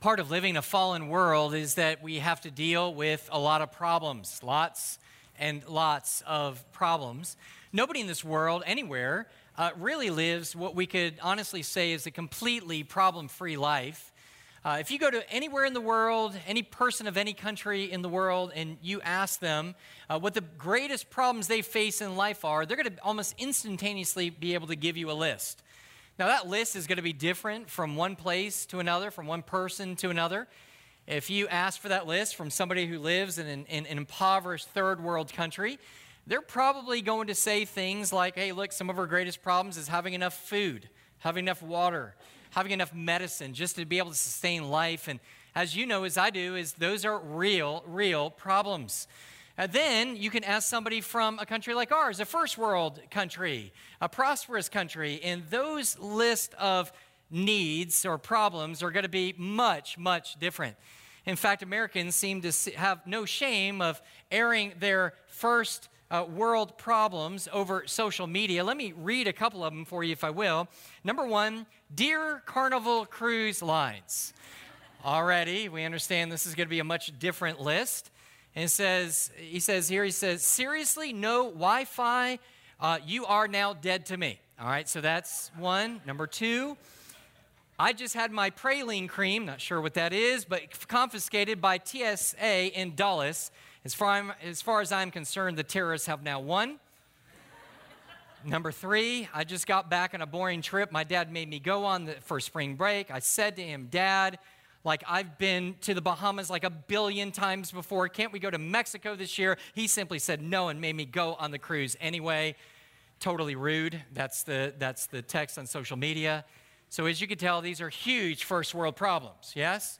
part of living in a fallen world is that we have to deal with a lot of problems, lots and lots of problems. Nobody in this world, anywhere, uh, really lives what we could honestly say is a completely problem free life. Uh, if you go to anywhere in the world, any person of any country in the world, and you ask them uh, what the greatest problems they face in life are, they're going to almost instantaneously be able to give you a list. Now, that list is going to be different from one place to another, from one person to another. If you ask for that list from somebody who lives in an, in an, impoverished third world country, they're probably going to say things like, hey, look, some of our greatest problems is having enough food, having enough water, having enough medicine just to be able to sustain life. And as you know, as I do, is those are real, real problems. Uh, then you can ask somebody from a country like ours, a first world country, a prosperous country, and those list of needs or problems are going to be much, much different. In fact, Americans seem to have no shame of airing their first uh, world problems over social media. Let me read a couple of them for you, if I will. Number one, Dear Carnival Cruise Lines. Already, we understand this is going to be a much different list. And says, he says here, he says, seriously, no Wi Fi, uh, you are now dead to me. All right, so that's one. Number two, I just had my praline cream, not sure what that is, but confiscated by TSA in Dulles. As far, as far as I'm concerned, the terrorists have now won. Number three, I just got back on a boring trip. My dad made me go on the, for spring break. I said to him, Dad, like, I've been to the Bahamas like a billion times before. Can't we go to Mexico this year? He simply said no and made me go on the cruise anyway. Totally rude. That's the, that's the text on social media. So, as you can tell, these are huge first world problems, yes?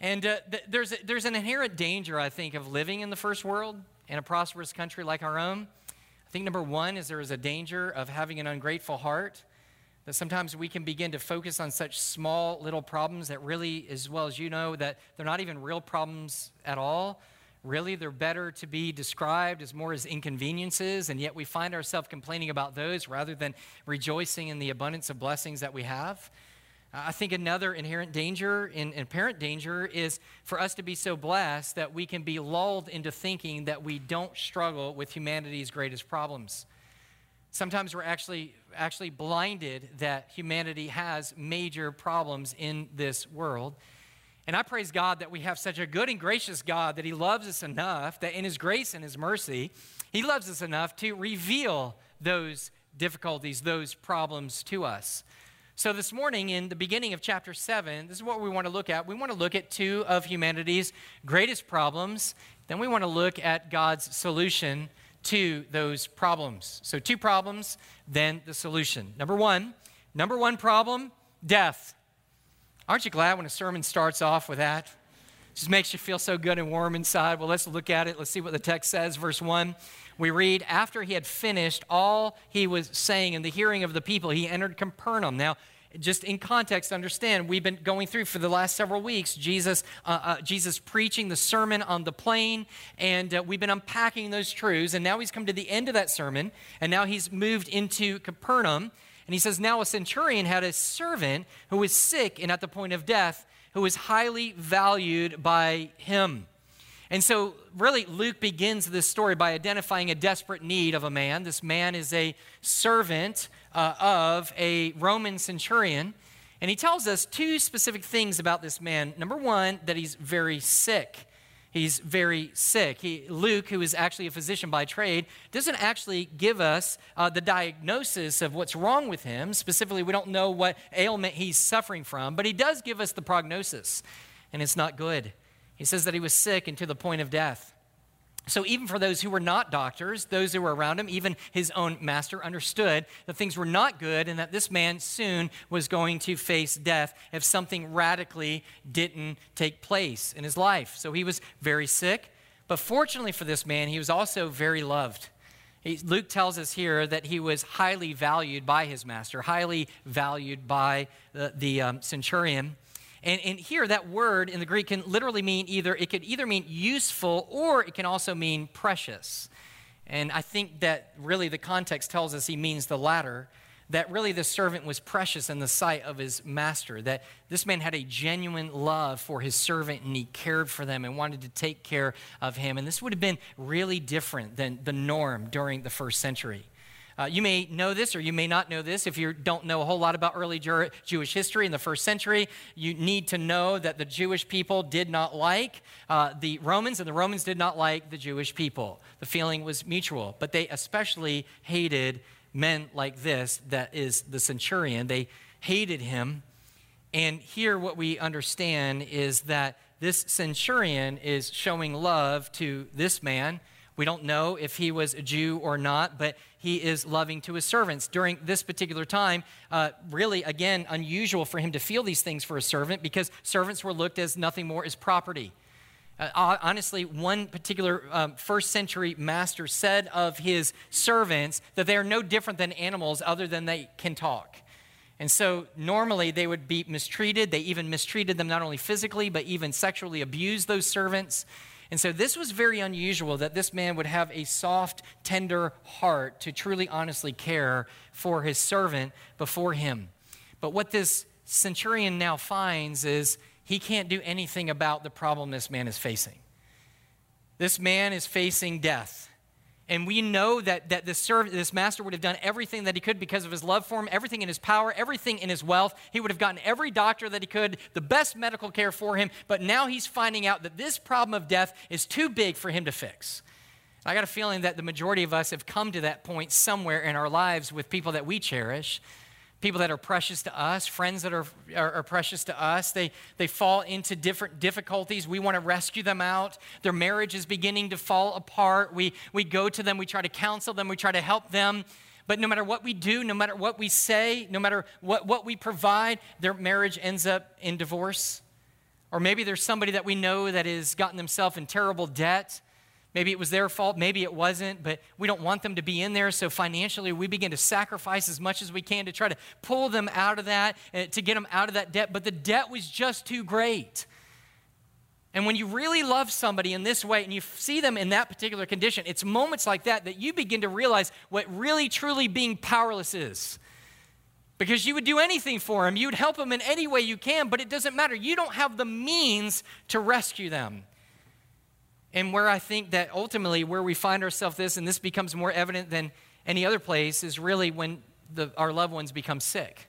And uh, th- there's, a, there's an inherent danger, I think, of living in the first world in a prosperous country like our own. I think number one is there is a danger of having an ungrateful heart. That sometimes we can begin to focus on such small little problems that really, as well as you know, that they're not even real problems at all. Really, they're better to be described as more as inconveniences, and yet we find ourselves complaining about those rather than rejoicing in the abundance of blessings that we have. I think another inherent danger, in, apparent danger, is for us to be so blessed that we can be lulled into thinking that we don't struggle with humanity's greatest problems. Sometimes we're actually, actually blinded that humanity has major problems in this world. And I praise God that we have such a good and gracious God that He loves us enough, that in His grace and His mercy, He loves us enough to reveal those difficulties, those problems to us. So, this morning, in the beginning of chapter 7, this is what we want to look at. We want to look at two of humanity's greatest problems. Then we want to look at God's solution to those problems. So, two problems, then the solution. Number one, number one problem death. Aren't you glad when a sermon starts off with that? It just makes you feel so good and warm inside. Well, let's look at it. Let's see what the text says. Verse 1. We read, After he had finished all he was saying in the hearing of the people, he entered Capernaum. Now, just in context, understand we've been going through for the last several weeks Jesus, uh, uh, Jesus preaching the sermon on the plain, and uh, we've been unpacking those truths. And now he's come to the end of that sermon, and now he's moved into Capernaum. And he says, Now a centurion had a servant who was sick and at the point of death, who was highly valued by him. And so, really, Luke begins this story by identifying a desperate need of a man. This man is a servant uh, of a Roman centurion. And he tells us two specific things about this man. Number one, that he's very sick. He's very sick. He, Luke, who is actually a physician by trade, doesn't actually give us uh, the diagnosis of what's wrong with him. Specifically, we don't know what ailment he's suffering from, but he does give us the prognosis, and it's not good. He says that he was sick and to the point of death. So, even for those who were not doctors, those who were around him, even his own master understood that things were not good and that this man soon was going to face death if something radically didn't take place in his life. So, he was very sick. But fortunately for this man, he was also very loved. Luke tells us here that he was highly valued by his master, highly valued by the, the um, centurion. And, and here, that word in the Greek can literally mean either, it could either mean useful or it can also mean precious. And I think that really the context tells us he means the latter, that really the servant was precious in the sight of his master, that this man had a genuine love for his servant and he cared for them and wanted to take care of him. And this would have been really different than the norm during the first century. Uh, you may know this or you may not know this. If you don't know a whole lot about early Jew- Jewish history in the first century, you need to know that the Jewish people did not like uh, the Romans, and the Romans did not like the Jewish people. The feeling was mutual, but they especially hated men like this, that is the centurion. They hated him. And here, what we understand is that this centurion is showing love to this man we don't know if he was a Jew or not, but he is loving to his servants. During this particular time, uh, really, again, unusual for him to feel these things for a servant because servants were looked as nothing more as property. Uh, honestly, one particular um, first century master said of his servants that they are no different than animals other than they can talk. And so normally they would be mistreated. They even mistreated them not only physically, but even sexually abused those servants. And so this was very unusual that this man would have a soft, tender heart to truly, honestly care for his servant before him. But what this centurion now finds is he can't do anything about the problem this man is facing. This man is facing death. And we know that, that this, servant, this master would have done everything that he could because of his love for him, everything in his power, everything in his wealth. He would have gotten every doctor that he could, the best medical care for him. But now he's finding out that this problem of death is too big for him to fix. I got a feeling that the majority of us have come to that point somewhere in our lives with people that we cherish people that are precious to us, friends that are, are, are, precious to us. They, they fall into different difficulties. We want to rescue them out. Their marriage is beginning to fall apart. We, we go to them, we try to counsel them, we try to help them. But no matter what we do, no matter what we say, no matter what, what we provide, their marriage ends up in divorce. Or maybe there's somebody that we know that has gotten themselves in terrible debt Maybe it was their fault, maybe it wasn't, but we don't want them to be in there. So financially, we begin to sacrifice as much as we can to try to pull them out of that, uh, to get them out of that debt. But the debt was just too great. And when you really love somebody in this way and you see them in that particular condition, it's moments like that that you begin to realize what really, truly being powerless is. Because you would do anything for them, you would help them in any way you can, but it doesn't matter. You don't have the means to rescue them. And where I think that ultimately where we find ourselves this, and this becomes more evident than any other place, is really when the, our loved ones become sick.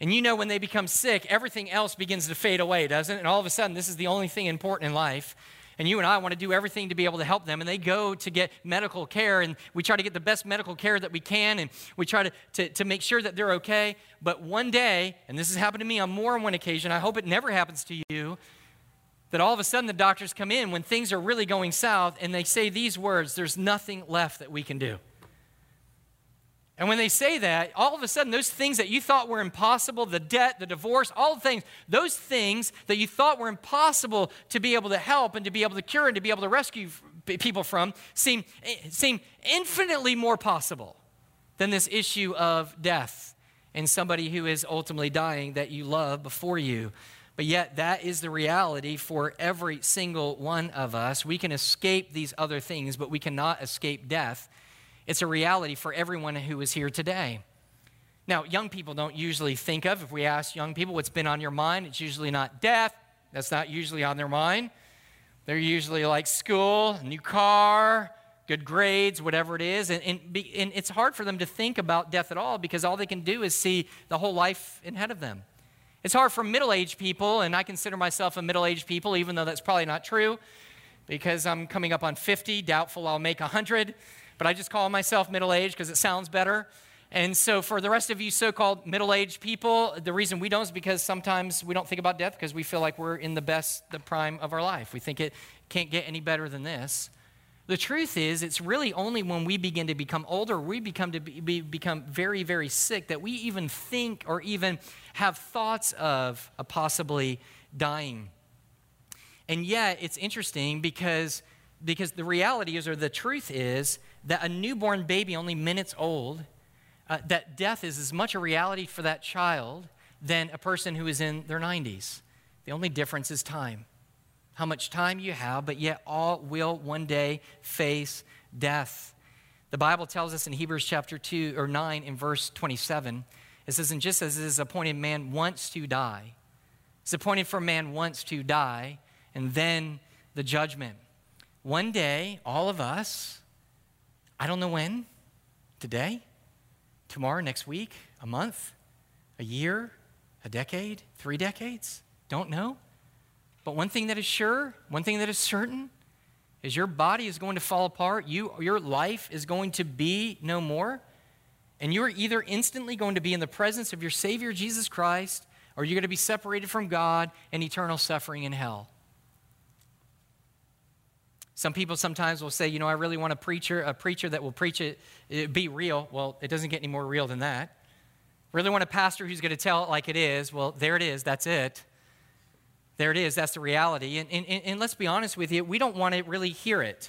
And you know, when they become sick, everything else begins to fade away, doesn't it? And all of a sudden, this is the only thing important in life. And you and I want to do everything to be able to help them. And they go to get medical care, and we try to get the best medical care that we can, and we try to, to, to make sure that they're okay. But one day, and this has happened to me on more than one occasion, I hope it never happens to you, that all of a sudden the doctors come in when things are really going south and they say these words there's nothing left that we can do. And when they say that, all of a sudden, those things that you thought were impossible the debt, the divorce, all the things those things that you thought were impossible to be able to help and to be able to cure and to be able to rescue people from seem, eh, seem infinitely more possible than this issue of death and somebody who is ultimately dying that you love before you. But yet, that is the reality for every single one of us. We can escape these other things, but we cannot escape death. It's a reality for everyone who is here today. Now, young people don't usually think of, if we ask young people what's been on your mind, it's usually not death. That's not usually on their mind. They're usually like school, new car, good grades, whatever it is. And, and, and it's hard for them to think about death at all because all they can do is see the whole life ahead of them. It's hard for middle aged people, and I consider myself a middle aged people, even though that's probably not true, because I'm coming up on 50, doubtful I'll make 100, but I just call myself middle aged because it sounds better. And so, for the rest of you so called middle aged people, the reason we don't is because sometimes we don't think about death because we feel like we're in the best, the prime of our life. We think it can't get any better than this. The truth is, it's really only when we begin to become older, we become to be, become very, very sick, that we even think or even have thoughts of possibly dying. And yet, it's interesting because, because the reality is, or the truth is, that a newborn baby, only minutes old, uh, that death is as much a reality for that child than a person who is in their 90s. The only difference is time how much time you have, but yet all will one day face death. The Bible tells us in Hebrews chapter 2 or 9 in verse 27, it says, And just as it is appointed man wants to die, it's appointed for man once to die, and then the judgment. One day, all of us, I don't know when, today, tomorrow, next week, a month, a year, a decade, three decades, don't know. But one thing that is sure, one thing that is certain, is your body is going to fall apart. You, your life is going to be no more. And you're either instantly going to be in the presence of your Savior, Jesus Christ, or you're going to be separated from God and eternal suffering in hell. Some people sometimes will say, you know, I really want a preacher, a preacher that will preach it, it be real. Well, it doesn't get any more real than that. Really want a pastor who's going to tell it like it is. Well, there it is. That's it. There it is. That's the reality. And, and, and let's be honest with you, we don't want to really hear it.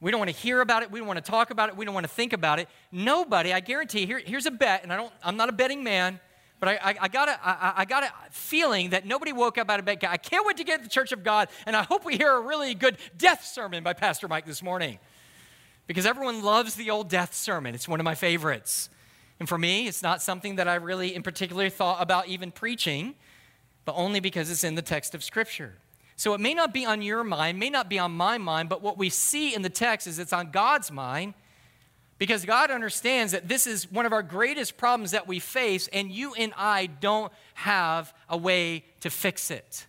We don't want to hear about it. We don't want to talk about it. We don't want to think about it. Nobody, I guarantee, here, here's a bet, and I don't, I'm not a betting man, but I, I, I, got a, I, I got a feeling that nobody woke up out of bed. I can't wait to get to the church of God, and I hope we hear a really good death sermon by Pastor Mike this morning. Because everyone loves the old death sermon. It's one of my favorites. And for me, it's not something that I really in particular thought about even preaching but only because it's in the text of Scripture. So it may not be on your mind, may not be on my mind, but what we see in the text is it's on God's mind because God understands that this is one of our greatest problems that we face, and you and I don't have a way to fix it.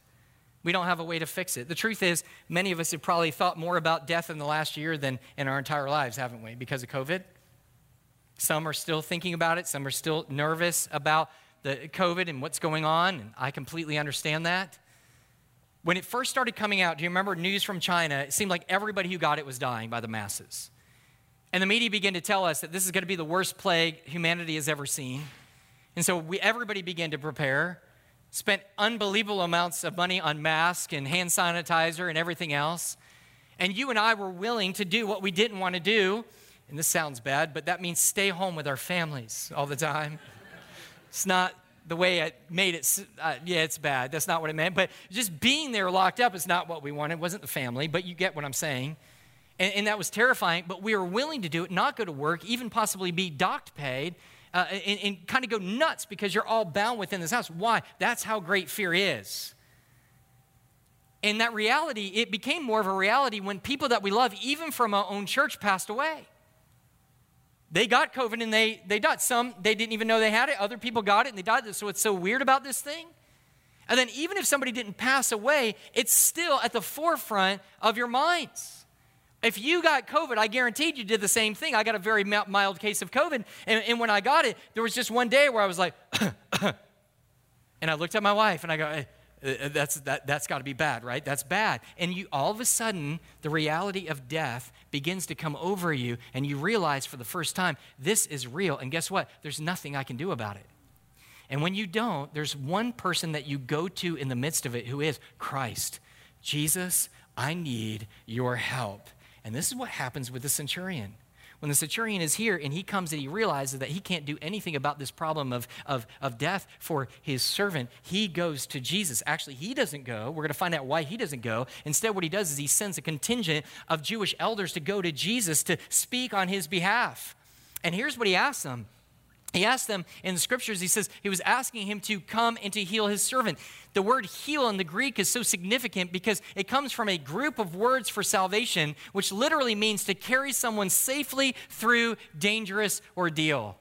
We don't have a way to fix it. The truth is, many of us have probably thought more about death in the last year than in our entire lives, haven't we, because of COVID? Some are still thinking about it, some are still nervous about the COVID and what's going on, and I completely understand that. When it first started coming out, do you remember news from China? It seemed like everybody who got it was dying by the masses. And the media began to tell us that this is going to be the worst plague humanity has ever seen. And so we, everybody began to prepare, spent unbelievable amounts of money on masks and hand sanitizer and everything else. And you and I were willing to do what we didn't want to do. And this sounds bad, but that means stay home with our families all the time. It's not the way I made it. Uh, yeah, it's bad. That's not what it meant. But just being there locked up is not what we wanted. It wasn't the family, but you get what I'm saying. And, and that was terrifying, but we were willing to do it, not go to work, even possibly be docked paid. Uh, and, and kind of go nuts because you're all bound within this house. Why? That's how great fear is. And that reality, it became more of a reality when people that we love, even from our own church, passed away. They got COVID and they, they died. Some, they didn't even know they had it. Other people got it and they died. So what's so weird about this thing. And then even if somebody didn't pass away, it's still at the forefront of your minds. If you got COVID, I guaranteed you did the same thing. I got a very mild case of COVID. And, and when I got it, there was just one day where I was like, and I looked at my wife and I go, uh, uh, that's, that, that's got to be bad, right? That's bad. And you, all of a sudden, the reality of death begins to come over you, and you realize for the first time, this is real. And guess what? There's nothing I can do about it. And when you don't, there's one person that you go to in the midst of it who is Christ. Jesus, I need your help. And this is what happens with the centurion. When the centurion is here and he comes and he realizes that he can't do anything about this problem of, of, of death for his servant, he goes to Jesus. Actually, he doesn't go. We're going to find out why he doesn't go. Instead, what he does is he sends a contingent of Jewish elders to go to Jesus to speak on his behalf. And here's what he asks them he asked them in the scriptures, he says he was asking him to come and to heal his servant. The word heal in the Greek is so significant because it comes from a group of words for salvation, which literally means to carry someone safely through dangerous ordeal.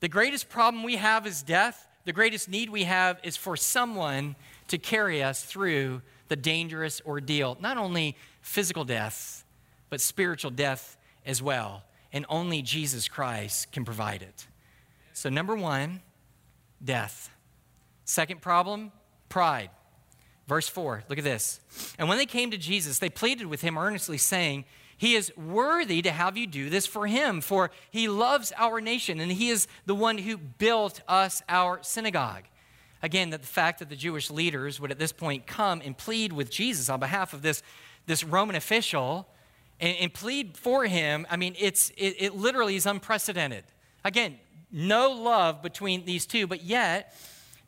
The greatest problem we have is death. The greatest need we have is for someone to carry us through the dangerous ordeal. Not only physical death, but spiritual death as well and only Jesus Christ can provide it. So, number one, death. Second problem, pride. Verse 4, look at this. And when they came to Jesus, they pleaded with him earnestly, saying, He is worthy to have you do this for him, for he loves our nation, and he is the one who built us our synagogue. Again, that the fact that the Jewish leaders would at this point come and plead with Jesus on behalf of this, this Roman official and, and plead for him, I mean, it's, it, it literally is unprecedented. Again, no love between these two, but yet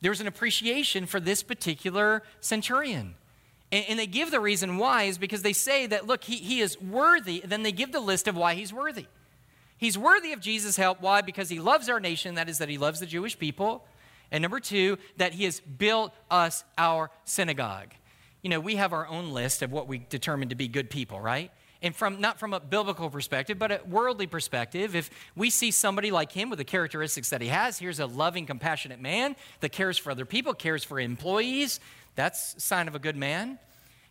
there's an appreciation for this particular centurion. And, and they give the reason why is because they say that, look, he, he is worthy. Then they give the list of why he's worthy. He's worthy of Jesus' help. Why? Because he loves our nation, that is, that he loves the Jewish people. And number two, that he has built us our synagogue. You know, we have our own list of what we determine to be good people, right? And from not from a biblical perspective, but a worldly perspective, if we see somebody like him with the characteristics that he has, here's a loving, compassionate man that cares for other people, cares for employees, that's a sign of a good man.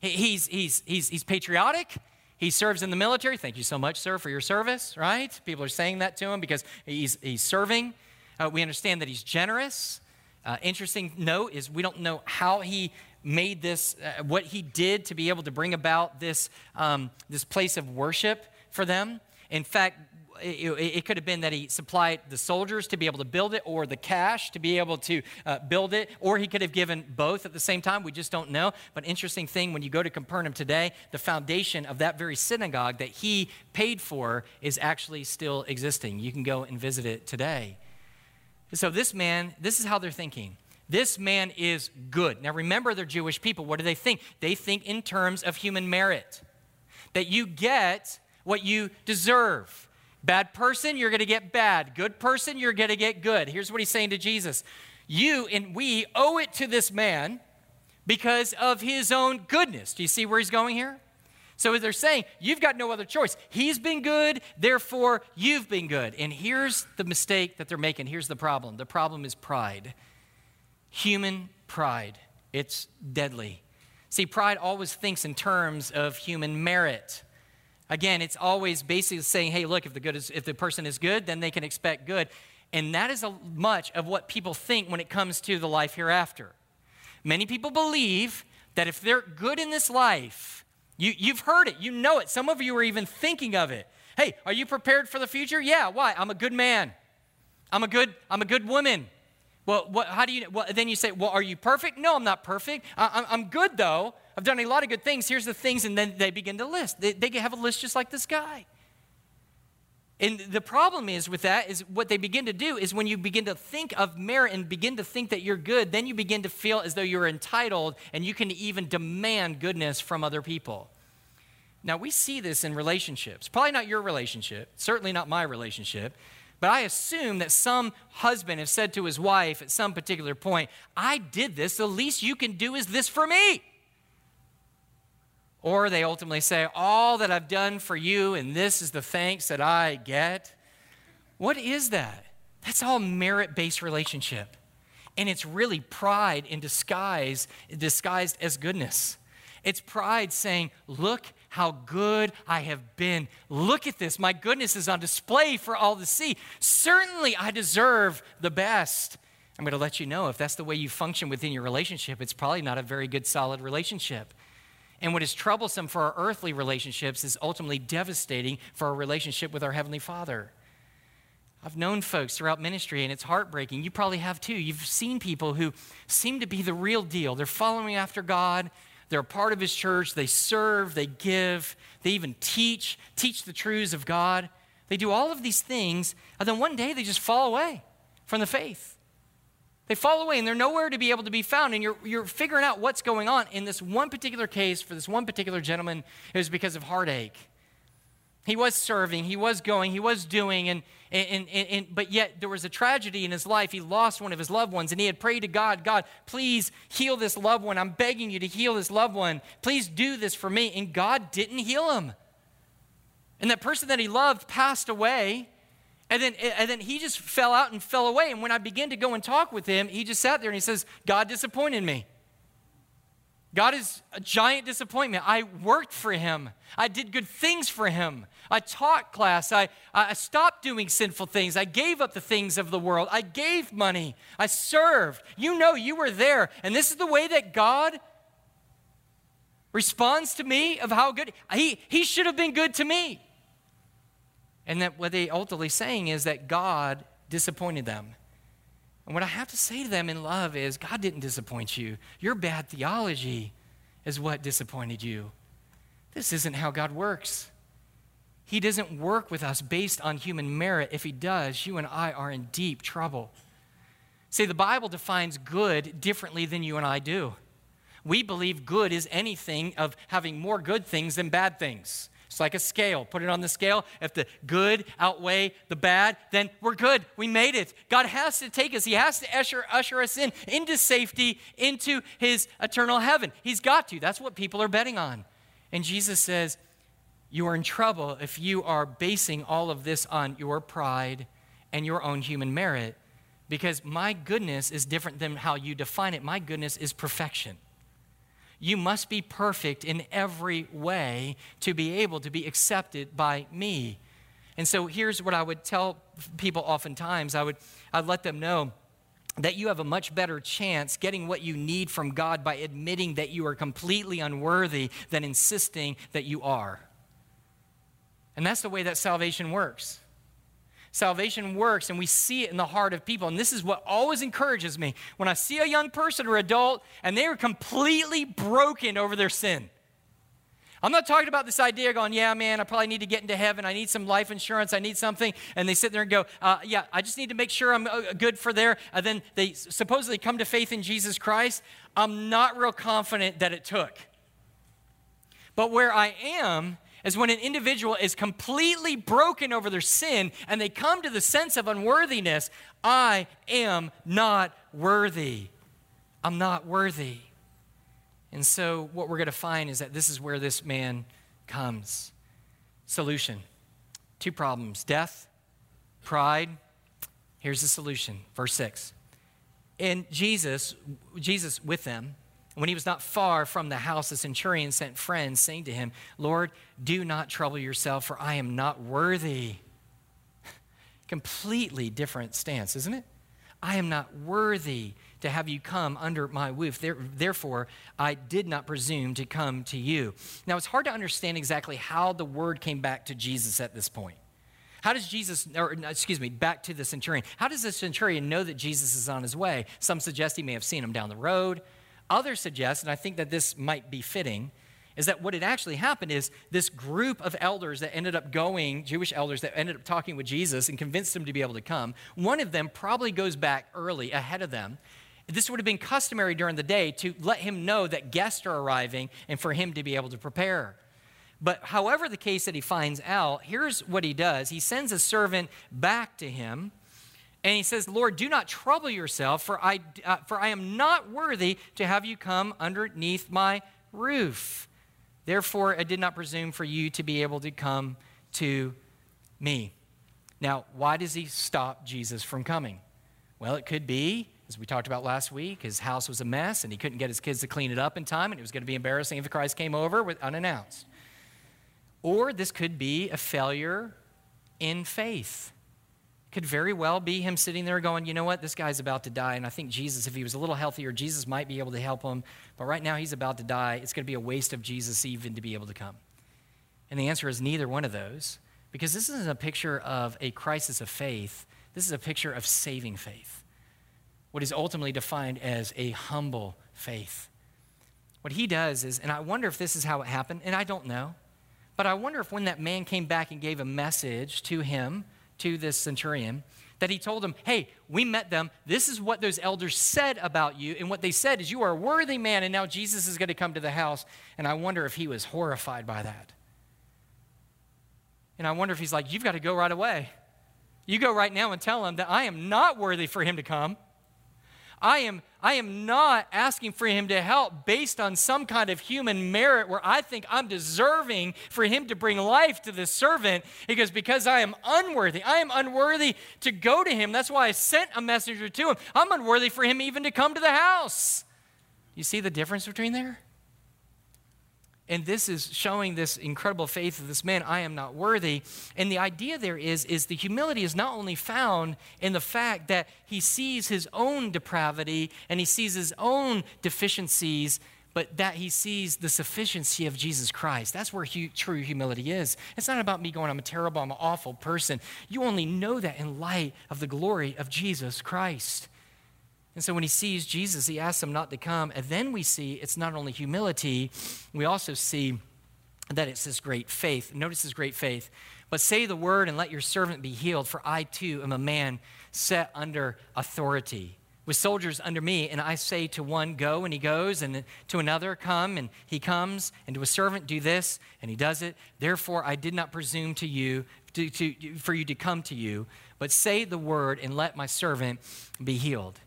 He's, he's, he's, he's patriotic. He serves in the military. Thank you so much, sir, for your service, right? People are saying that to him because he's, he's serving. Uh, we understand that he's generous. Uh, interesting note is we don't know how he made this, uh, what he did to be able to bring about this, um, this place of worship for them. In fact, it, it, could have been that he supplied the soldiers to be able to build it or the cash to be able to uh, build it, or he could have given both at the same time. We just don't know. But interesting thing, when you go to Capernaum today, the foundation of that very synagogue that he paid for is actually still existing. You can go and visit it today. So this man, this is how they're thinking. This man is good. Now remember, they're Jewish people. What do they think? They think in terms of human merit, that you get what you deserve. Bad person, you're going to get bad. Good person, you're going to get good. Here's what he's saying to Jesus You and we owe it to this man because of his own goodness. Do you see where he's going here? So they're saying, You've got no other choice. He's been good, therefore you've been good. And here's the mistake that they're making. Here's the problem the problem is pride. Human pride. It's deadly. See, pride always thinks in terms of human merit. Again, it's always basically saying, hey, look, if the, good is, if the person is good, then they can expect good. And that is a, much of what people think when it comes to the life hereafter. Many people believe that if they're good in this life, you, you've heard it, you know it. Some of you are even thinking of it. Hey, are you prepared for the future? Yeah, why? I'm a good man. I'm a good, I'm a good woman. Well, what, how do you, well, then you say, well, are you perfect? No, I'm not perfect. I, I'm good though. I've done a lot of good things. Here's the things. And then they begin to list. They, they have a list just like this guy. And the problem is with that is what they begin to do is when you begin to think of merit and begin to think that you're good, then you begin to feel as though you're entitled and you can even demand goodness from other people. Now, we see this in relationships. Probably not your relationship, certainly not my relationship, but I assume that some husband has said to his wife at some particular point, I did this, the least you can do is this for me. Or they ultimately say, All that I've done for you, and this is the thanks that I get. What is that? That's all merit based relationship. And it's really pride in disguise, disguised as goodness. It's pride saying, Look how good I have been. Look at this. My goodness is on display for all to see. Certainly, I deserve the best. I'm going to let you know if that's the way you function within your relationship, it's probably not a very good, solid relationship. And what is troublesome for our earthly relationships is ultimately devastating for our relationship with our Heavenly Father. I've known folks throughout ministry, and it's heartbreaking. You probably have too. You've seen people who seem to be the real deal. They're following after God, they're a part of His church, they serve, they give, they even teach, teach the truths of God. They do all of these things, and then one day they just fall away from the faith. They fall away and they're nowhere to be able to be found. And you're, you're figuring out what's going on. In this one particular case, for this one particular gentleman, it was because of heartache. He was serving, he was going, he was doing, and, and, and, and, but yet there was a tragedy in his life. He lost one of his loved ones, and he had prayed to God, God, please heal this loved one. I'm begging you to heal this loved one. Please do this for me. And God didn't heal him. And that person that he loved passed away. And then, and then he just fell out and fell away. And when I began to go and talk with him, he just sat there and he says, God disappointed me. God is a giant disappointment. I worked for him. I did good things for him. I taught class. I, I stopped doing sinful things. I gave up the things of the world. I gave money. I served. You know, you were there. And this is the way that God responds to me of how good he, he should have been good to me. And that what they ultimately saying is that God disappointed them. And what I have to say to them in love is God didn't disappoint you. Your bad theology is what disappointed you. This isn't how God works. He doesn't work with us based on human merit. If He does, you and I are in deep trouble. See, the Bible defines good differently than you and I do. We believe good is anything of having more good things than bad things. It's like a scale. Put it on the scale. If the good outweigh the bad, then we're good. We made it. God has to take us. He has to usher, usher us in into safety, into his eternal heaven. He's got to. That's what people are betting on. And Jesus says, You are in trouble if you are basing all of this on your pride and your own human merit. Because my goodness is different than how you define it. My goodness is perfection. You must be perfect in every way to be able to be accepted by me. And so here's what I would tell people oftentimes I would I'd let them know that you have a much better chance getting what you need from God by admitting that you are completely unworthy than insisting that you are. And that's the way that salvation works. Salvation works, and we see it in the heart of people. And this is what always encourages me when I see a young person or adult and they are completely broken over their sin. I'm not talking about this idea going, yeah, man, I probably need to get into heaven. I need some life insurance. I need something. And they sit there and go, uh, yeah, I just need to make sure I'm uh, good for there. And then they supposedly come to faith in Jesus Christ. I'm not real confident that it took. But where I am is when an individual is completely broken over their sin and they come to the sense of unworthiness I am not worthy. I'm not worthy. And so, what we're going to find is that this is where this man comes. Solution two problems death, pride. Here's the solution. Verse 6. And Jesus, Jesus with them, when he was not far from the house, the centurion sent friends, saying to him, Lord, do not trouble yourself, for I am not worthy. Completely different stance, isn't it? I am not worthy to have you come under my roof. Therefore, I did not presume to come to you. Now, it's hard to understand exactly how the word came back to Jesus at this point. How does Jesus, or excuse me, back to the centurion, how does the centurion know that Jesus is on his way? Some suggest he may have seen him down the road. Others suggest, and I think that this might be fitting, is that what had actually happened is this group of elders that ended up going, Jewish elders that ended up talking with Jesus and convinced him to be able to come, one of them probably goes back early ahead of them. This would have been customary during the day to let him know that guests are arriving and for him to be able to prepare. But however the case that he finds out, here's what he does. He sends a servant back to him and he says, Lord, do not trouble yourself, for I, uh, for I am not worthy to have you come underneath my roof. Therefore, I did not presume for you to be able to come to me. Now, why does he stop Jesus from coming? Well, it could be, as we talked about last week, his house was a mess and he couldn't get his kids to clean it up in time, and it was going to be embarrassing if Christ came over with unannounced. Or this could be a failure in faith. Could very well be him sitting there going, you know what, this guy's about to die. And I think Jesus, if he was a little healthier, Jesus might be able to help him. But right now he's about to die. It's going to be a waste of Jesus even to be able to come. And the answer is neither one of those. Because this isn't a picture of a crisis of faith, this is a picture of saving faith. What is ultimately defined as a humble faith. What he does is, and I wonder if this is how it happened, and I don't know, but I wonder if when that man came back and gave a message to him, to this centurion that he told him, Hey, we met them. This is what those elders said about you. And what they said is, You are a worthy man, and now Jesus is going to come to the house. And I wonder if he was horrified by that. And I wonder if he's like, You've got to go right away. You go right now and tell him that I am not worthy for him to come. I am, I am not asking for him to help based on some kind of human merit where I think I'm deserving for him to bring life to this servant. He goes, Because I am unworthy. I am unworthy to go to him. That's why I sent a messenger to him. I'm unworthy for him even to come to the house. You see the difference between there? And this is showing this incredible faith of this man i am not worthy and the idea there is is the humility is not only found in the fact that he sees his own depravity and he sees his own deficiencies but that he sees the sufficiency of Jesus Christ. That's where hu- true humility is. It's not about me going, I'm a terrible, I'm an awful person. You only know that in light of the glory of Jesus Christ. And so when he sees Jesus, he asks him not to come. And then we see it's not only humility, we also see that it's this great faith. Notice this great faith. But say the word and let your servant be healed, for I too am a man set under authority with soldiers under me, and I say to one, Go, and he goes, and to another, Come, and he comes, and to a servant, Do this, and he does it. Therefore, I did not presume to you, to, to, for you to come to you, but say the word, and let my servant be healed.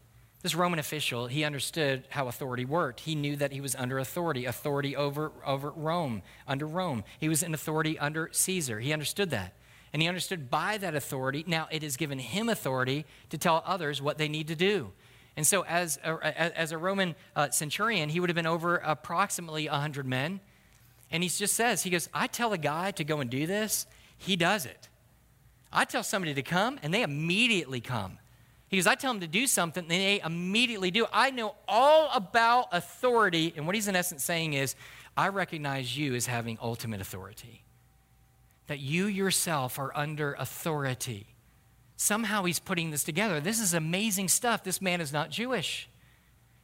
This Roman official, he understood how authority worked. He knew that he was under authority, authority over, over Rome, under Rome. He was in authority under Caesar. He understood that. And he understood by that authority, now it has given him authority to tell others what they need to do. And so, as a, as a Roman uh, centurion, he would have been over approximately 100 men. And he just says, he goes, I tell a guy to go and do this, he does it. I tell somebody to come, and they immediately come. Goes, I tell them to do something, and they immediately do. I know all about authority. And what he's in essence saying is, I recognize you as having ultimate authority, that you yourself are under authority. Somehow he's putting this together. This is amazing stuff. This man is not Jewish.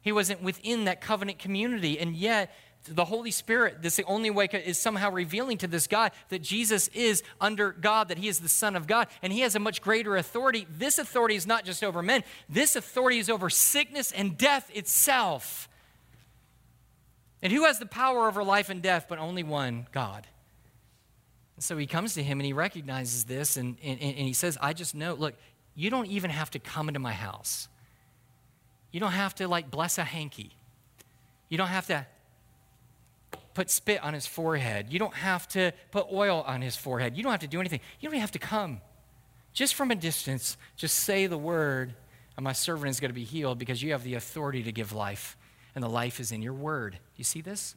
He wasn't within that covenant community, and yet the Holy Spirit, this the only way is somehow revealing to this guy that Jesus is under God, that he is the Son of God, and he has a much greater authority. This authority is not just over men, this authority is over sickness and death itself. And who has the power over life and death but only one God? And so he comes to him and he recognizes this and, and, and he says, I just know, look, you don't even have to come into my house. You don't have to like bless a hanky. You don't have to put spit on his forehead. You don't have to put oil on his forehead. You don't have to do anything. You don't even have to come. Just from a distance, just say the word, and my servant is going to be healed because you have the authority to give life, and the life is in your word. You see this?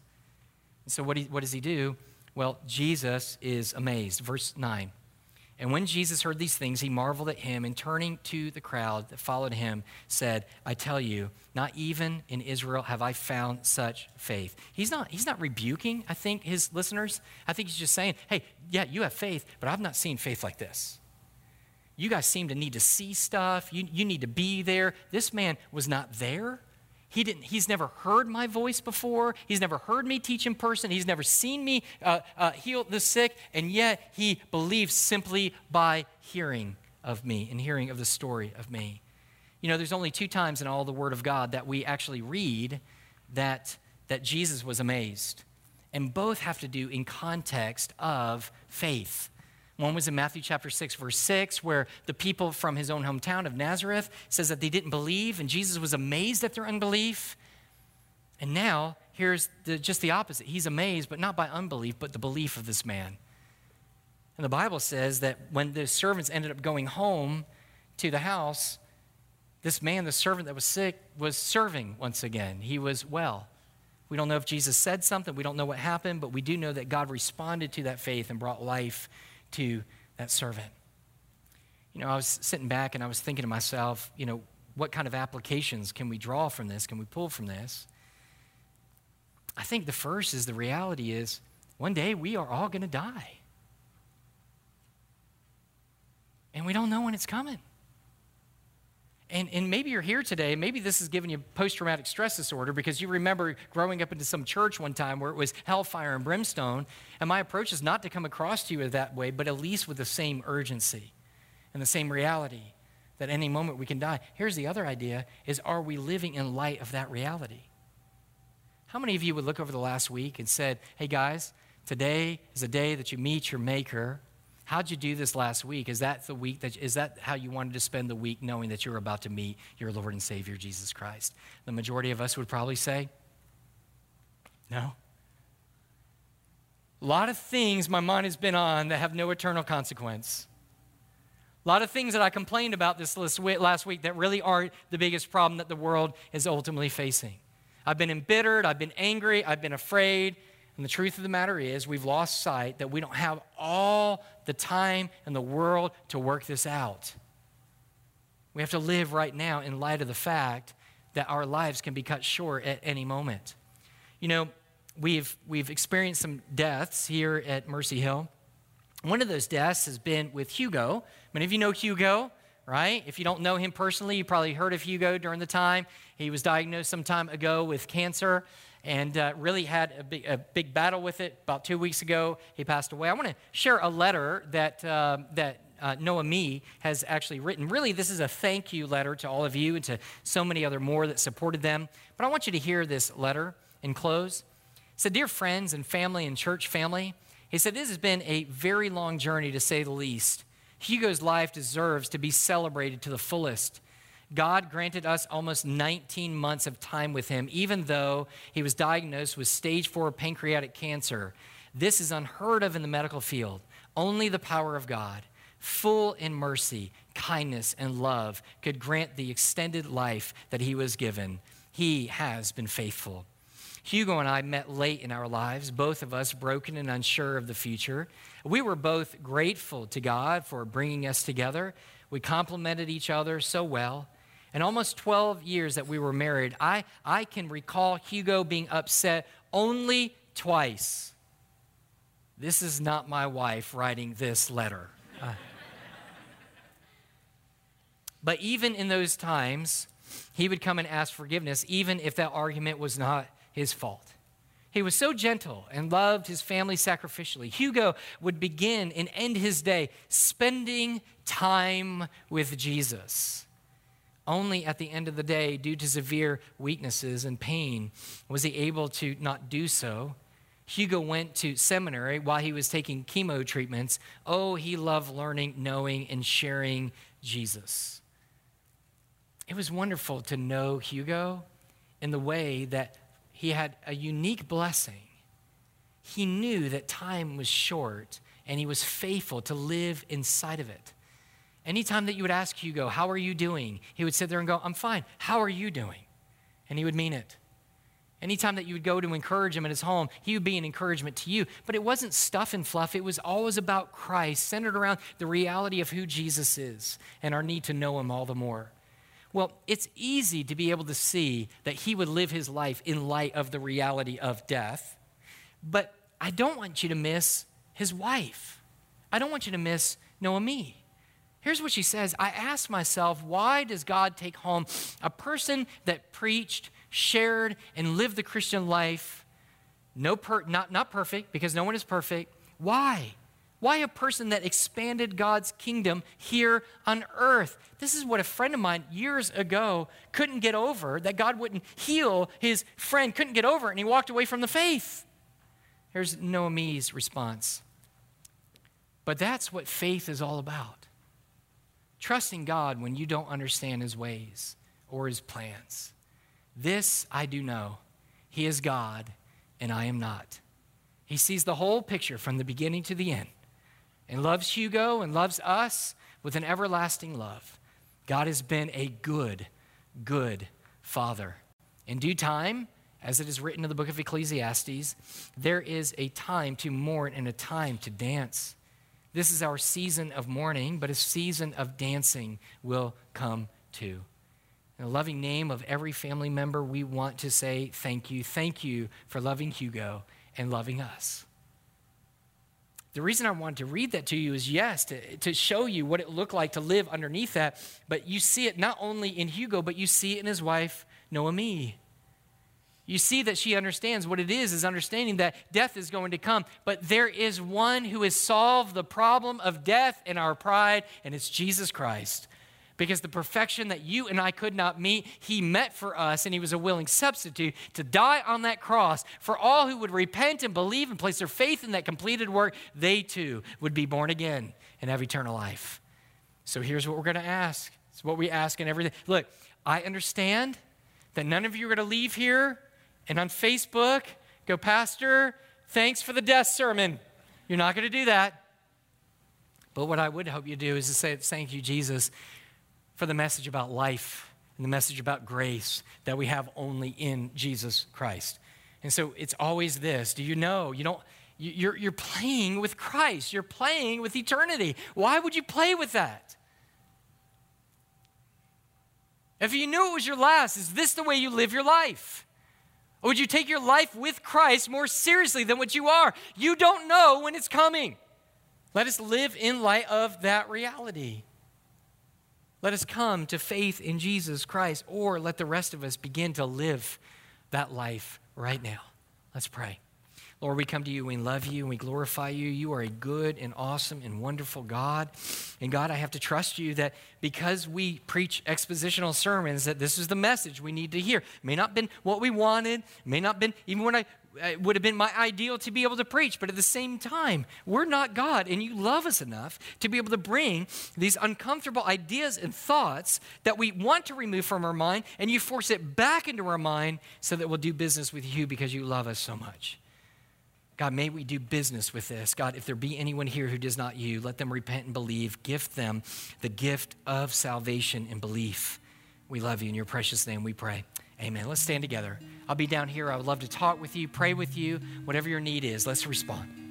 And so, what, he, what does he do? Well, Jesus is amazed. Verse 9. And when Jesus heard these things, he marveled at him and turning to the crowd that followed him, said, I tell you, not even in Israel have I found such faith. He's not, he's not rebuking, I think, his listeners. I think he's just saying, hey, yeah, you have faith, but I've not seen faith like this. You guys seem to need to see stuff. You, you need to be there. This man was not there. He didn't, he's never heard my voice before. He's never heard me teach in person. He's never seen me uh, uh, heal the sick. And yet he believes simply by hearing of me and hearing of the story of me. You know, there's only two times in all the Word of God that we actually read that, that Jesus was amazed. And both have to do in context of faith. One was in Matthew chapter 6, verse 6, where the people from his own hometown of Nazareth says that they didn't believe, and Jesus was amazed at their unbelief. And now, here's the, just the opposite. He's amazed, but not by unbelief, but the belief of this man. And the Bible says that when the servants ended up going home to the house, this man, the servant that was sick, was serving once again. He was well. We don't know if Jesus said something, we don't know what happened, but we do know that God responded to that faith and brought life to that servant. You know, I was sitting back and I was thinking to myself, you know, what kind of applications can we draw from this? Can we pull from this? I think the first is the reality is one day we are all going to die. And we don't know when it's coming. And, and maybe you're here today, maybe this is giving you post traumatic stress disorder because you remember growing up into some church one time where it was hellfire and brimstone. And my approach is not to come across to you that way, but at least with the same urgency and the same reality that any moment we can die. Here's the other idea is are we living in light of that reality? How many of you would look over the last week and said, hey guys, today is a day that you meet your maker How'd you do this last week? Is that the week that is that how you wanted to spend the week knowing that you're about to meet your Lord and Savior Jesus Christ? The majority of us would probably say, No. A lot of things my mind has been on that have no eternal consequence. A lot of things that I complained about this last week that really aren't the biggest problem that the world is ultimately facing. I've been embittered, I've been angry, I've been afraid, and the truth of the matter is, we've lost sight that we don't have all the time in the world to work this out. We have to live right now in light of the fact that our lives can be cut short at any moment. You know, we've, we've experienced some deaths here at Mercy Hill. One of those deaths has been with Hugo. Many of you know Hugo, right? If you don't know him personally, you probably heard of Hugo during the time. He was diagnosed some time ago with cancer and uh, really had a big, a big, battle with it. About two weeks ago, he passed away. I want to share a letter that, uh, that uh, Noemi has actually written. Really, this is a thank you letter to all of you and to so many other more that supported them. But I want you to hear this letter and close. He said, Dear friends and family and church family, he said, This has been a very long journey to say the least. Hugo's life deserves to be celebrated to the fullest. God granted us almost 19 months of time with him, even though he was diagnosed with stage four pancreatic cancer. This is unheard of in the medical field. Only the power of God, full in mercy, kindness, and love, could grant the extended life that he was given. He has been faithful. Hugo and I met late in our lives, both of us broken and unsure of the future. We were both grateful to God for bringing us together. We complemented each other so well. In almost 12 years that we were married, I, I can recall Hugo being upset only twice. This is not my wife writing this letter. Uh, but even in those times, he would come and ask forgiveness, even if that argument was not his fault. He was so gentle and loved his family sacrificially. Hugo would begin and end his day spending time with Jesus. Only at the end of the day, due to severe weaknesses and pain, was he able to not do so. Hugo went to seminary while he was taking chemo treatments. Oh, he loved learning, knowing, and sharing Jesus. It was wonderful to know Hugo in the way that he had a unique blessing. He knew that time was short and he was faithful to live inside of it. Anytime that you would ask Hugo, How are you doing? He would sit there and go, I'm fine. How are you doing? And he would mean it. Anytime that you would go to encourage him at his home, he would be an encouragement to you. But it wasn't stuff and fluff, it was always about Christ, centered around the reality of who Jesus is and our need to know him all the more. Well, it's easy to be able to see that he would live his life in light of the reality of death. But I don't want you to miss his wife. I don't want you to miss Noemi. Here's what she says I asked myself, why does God take home a person that preached, shared, and lived the Christian life? No per, not, not perfect, because no one is perfect. Why? Why a person that expanded God's kingdom here on earth? This is what a friend of mine years ago couldn't get over that God wouldn't heal his friend, couldn't get over it, and he walked away from the faith. Here's Noemi's response. But that's what faith is all about trusting God when you don't understand his ways or his plans. This I do know He is God, and I am not. He sees the whole picture from the beginning to the end and loves Hugo and loves us with an everlasting love. God has been a good, good Father. In due time, as it is written in the book of Ecclesiastes, there is a time to mourn and a time to dance. This is our season of mourning, but a season of dancing will come too. In the loving name of every family member, we want to say thank you. Thank you for loving Hugo and loving us. The reason I wanted to read that to you is yes, to, to show you what it looked like to live underneath that. But you see it not only in Hugo, but you see it in his wife, Noemi. You see that she understands what it is, is understanding that death is going to come. But there is one who has solved the problem of death and our pride, and it's Jesus Christ. Because the perfection that you and I could not meet, he met for us, and he was a willing substitute to die on that cross. For all who would repent and believe and place their faith in that completed work, they too would be born again and have eternal life. So here's what we're going to ask. It's what we ask in everything. Look, I understand that none of you are going to leave here and on Facebook, go, Pastor, thanks for the death sermon. You're not going to do that. But what I would hope you do is to say, Thank you, Jesus, for the message about life and the message about grace that we have only in Jesus Christ. And so it's always this do you know? You don't. You're, you're playing with Christ. You're playing with eternity. Why would you play with that? If you knew it was your last, is this the way you live your life? Or would you take your life with Christ more seriously than what you are? You don't know when it's coming. Let us live in light of that reality. Let us come to faith in Jesus Christ, or let the rest of us begin to live that life right now. Let's pray. Lord, we come to you, we love you, and we glorify you. You are a good and awesome and wonderful God. And God, I have to trust you that because we preach expositional sermons, that this is the message we need to hear. May not have been what we wanted, may not have been even when I it would have been my ideal to be able to preach, but at the same time, we're not God, and you love us enough to be able to bring these uncomfortable ideas and thoughts that we want to remove from our mind, and you force it back into our mind so that we'll do business with you because you love us so much. God, may we do business with this. God, if there be anyone here who does not you, let them repent and believe. Gift them the gift of salvation and belief. We love you. In your precious name we pray. Amen. Let's stand together. I'll be down here. I would love to talk with you, pray with you, whatever your need is. Let's respond.